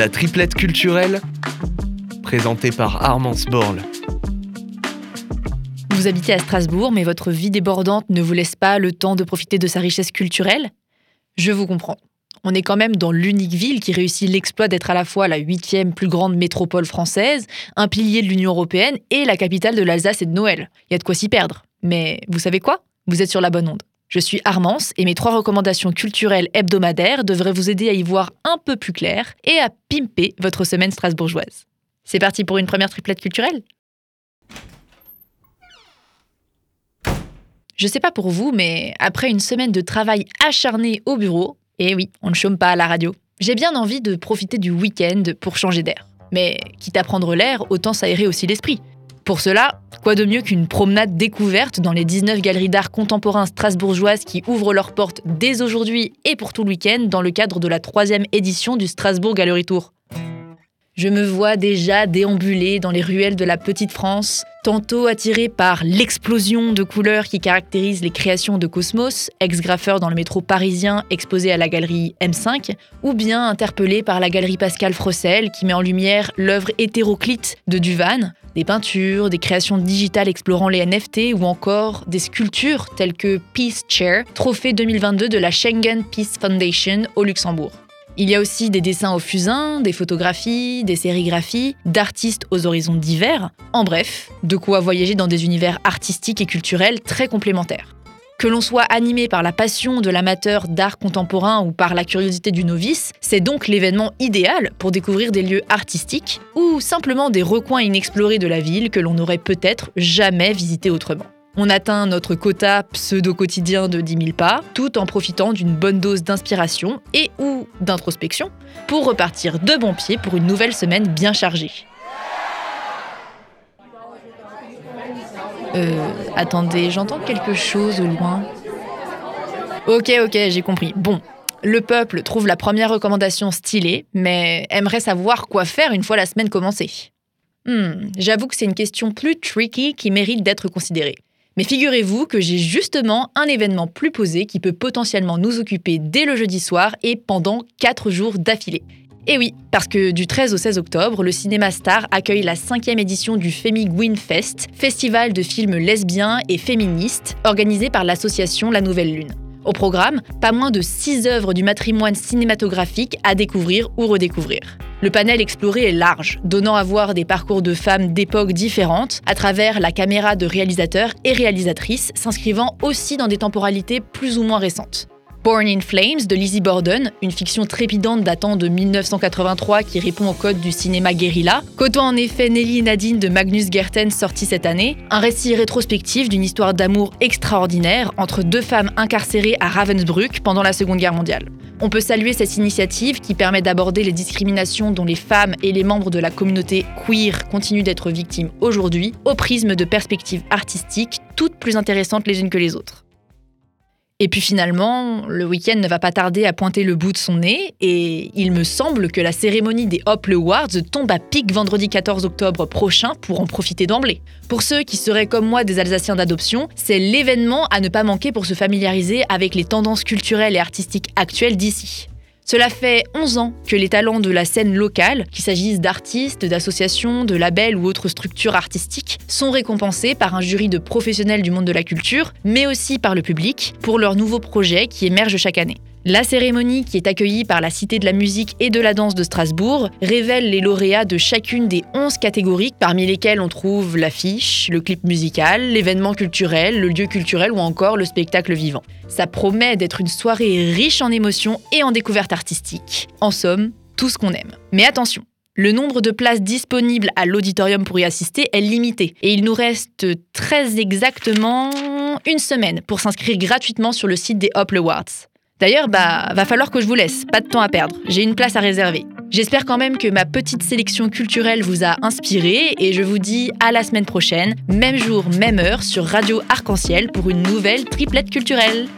La triplette culturelle, présentée par Armand Borle. Vous habitez à Strasbourg, mais votre vie débordante ne vous laisse pas le temps de profiter de sa richesse culturelle? Je vous comprends. On est quand même dans l'unique ville qui réussit l'exploit d'être à la fois la huitième plus grande métropole française, un pilier de l'Union européenne et la capitale de l'Alsace et de Noël. Il y a de quoi s'y perdre. Mais vous savez quoi? Vous êtes sur la bonne onde. Je suis Armance et mes trois recommandations culturelles hebdomadaires devraient vous aider à y voir un peu plus clair et à pimper votre semaine strasbourgeoise. C'est parti pour une première triplette culturelle? Je sais pas pour vous, mais après une semaine de travail acharné au bureau, et oui, on ne chôme pas à la radio, j'ai bien envie de profiter du week-end pour changer d'air. Mais quitte à prendre l'air, autant s'aérer aussi l'esprit. Pour cela, quoi de mieux qu'une promenade découverte dans les 19 galeries d'art contemporain strasbourgeoises qui ouvrent leurs portes dès aujourd'hui et pour tout le week-end dans le cadre de la troisième édition du Strasbourg Gallery Tour. Je me vois déjà déambuler dans les ruelles de la petite France, tantôt attiré par l'explosion de couleurs qui caractérise les créations de Cosmos, ex-graffeur dans le métro parisien exposé à la galerie M5, ou bien interpellé par la galerie Pascal Frossel qui met en lumière l'œuvre hétéroclite de Duvan, des peintures, des créations digitales explorant les NFT ou encore des sculptures telles que Peace Chair, trophée 2022 de la Schengen Peace Foundation au Luxembourg. Il y a aussi des dessins au fusain, des photographies, des sérigraphies, d'artistes aux horizons divers. En bref, de quoi voyager dans des univers artistiques et culturels très complémentaires. Que l'on soit animé par la passion de l'amateur d'art contemporain ou par la curiosité du novice, c'est donc l'événement idéal pour découvrir des lieux artistiques ou simplement des recoins inexplorés de la ville que l'on n'aurait peut-être jamais visités autrement. On atteint notre quota pseudo-quotidien de 10 000 pas, tout en profitant d'une bonne dose d'inspiration et ou d'introspection pour repartir de bon pied pour une nouvelle semaine bien chargée. Euh, attendez, j'entends quelque chose au loin. Ok, ok, j'ai compris. Bon, le peuple trouve la première recommandation stylée, mais aimerait savoir quoi faire une fois la semaine commencée. Hmm, j'avoue que c'est une question plus tricky qui mérite d'être considérée. Mais figurez-vous que j'ai justement un événement plus posé qui peut potentiellement nous occuper dès le jeudi soir et pendant 4 jours d'affilée. Et oui, parce que du 13 au 16 octobre, le Cinéma Star accueille la cinquième édition du Femi Gwyn Fest, festival de films lesbiens et féministes organisé par l'association La Nouvelle Lune. Au programme, pas moins de 6 œuvres du matrimoine cinématographique à découvrir ou redécouvrir. Le panel exploré est large, donnant à voir des parcours de femmes d'époques différentes à travers la caméra de réalisateurs et réalisatrices, s'inscrivant aussi dans des temporalités plus ou moins récentes. Born in Flames de Lizzie Borden, une fiction trépidante datant de 1983 qui répond au code du cinéma guérilla, côtoie en effet Nelly Nadine de Magnus Gerten sorti cette année, un récit rétrospectif d'une histoire d'amour extraordinaire entre deux femmes incarcérées à Ravensbrück pendant la Seconde Guerre mondiale. On peut saluer cette initiative qui permet d'aborder les discriminations dont les femmes et les membres de la communauté queer continuent d'être victimes aujourd'hui, au prisme de perspectives artistiques toutes plus intéressantes les unes que les autres. Et puis finalement, le week-end ne va pas tarder à pointer le bout de son nez, et il me semble que la cérémonie des Hopple Awards tombe à pic vendredi 14 octobre prochain pour en profiter d'emblée. Pour ceux qui seraient comme moi des Alsaciens d'adoption, c'est l'événement à ne pas manquer pour se familiariser avec les tendances culturelles et artistiques actuelles d'ici. Cela fait 11 ans que les talents de la scène locale, qu'il s'agisse d'artistes, d'associations, de labels ou autres structures artistiques, sont récompensés par un jury de professionnels du monde de la culture, mais aussi par le public, pour leurs nouveaux projets qui émergent chaque année. La cérémonie, qui est accueillie par la Cité de la musique et de la danse de Strasbourg, révèle les lauréats de chacune des 11 catégories, parmi lesquelles on trouve l'affiche, le clip musical, l'événement culturel, le lieu culturel ou encore le spectacle vivant. Ça promet d'être une soirée riche en émotions et en découvertes artistiques. En somme, tout ce qu'on aime. Mais attention, le nombre de places disponibles à l'auditorium pour y assister est limité et il nous reste très exactement une semaine pour s'inscrire gratuitement sur le site des Hopple Awards. D'ailleurs, bah, va falloir que je vous laisse, pas de temps à perdre, j'ai une place à réserver. J'espère quand même que ma petite sélection culturelle vous a inspiré et je vous dis à la semaine prochaine, même jour, même heure sur Radio Arc-en-Ciel pour une nouvelle triplette culturelle.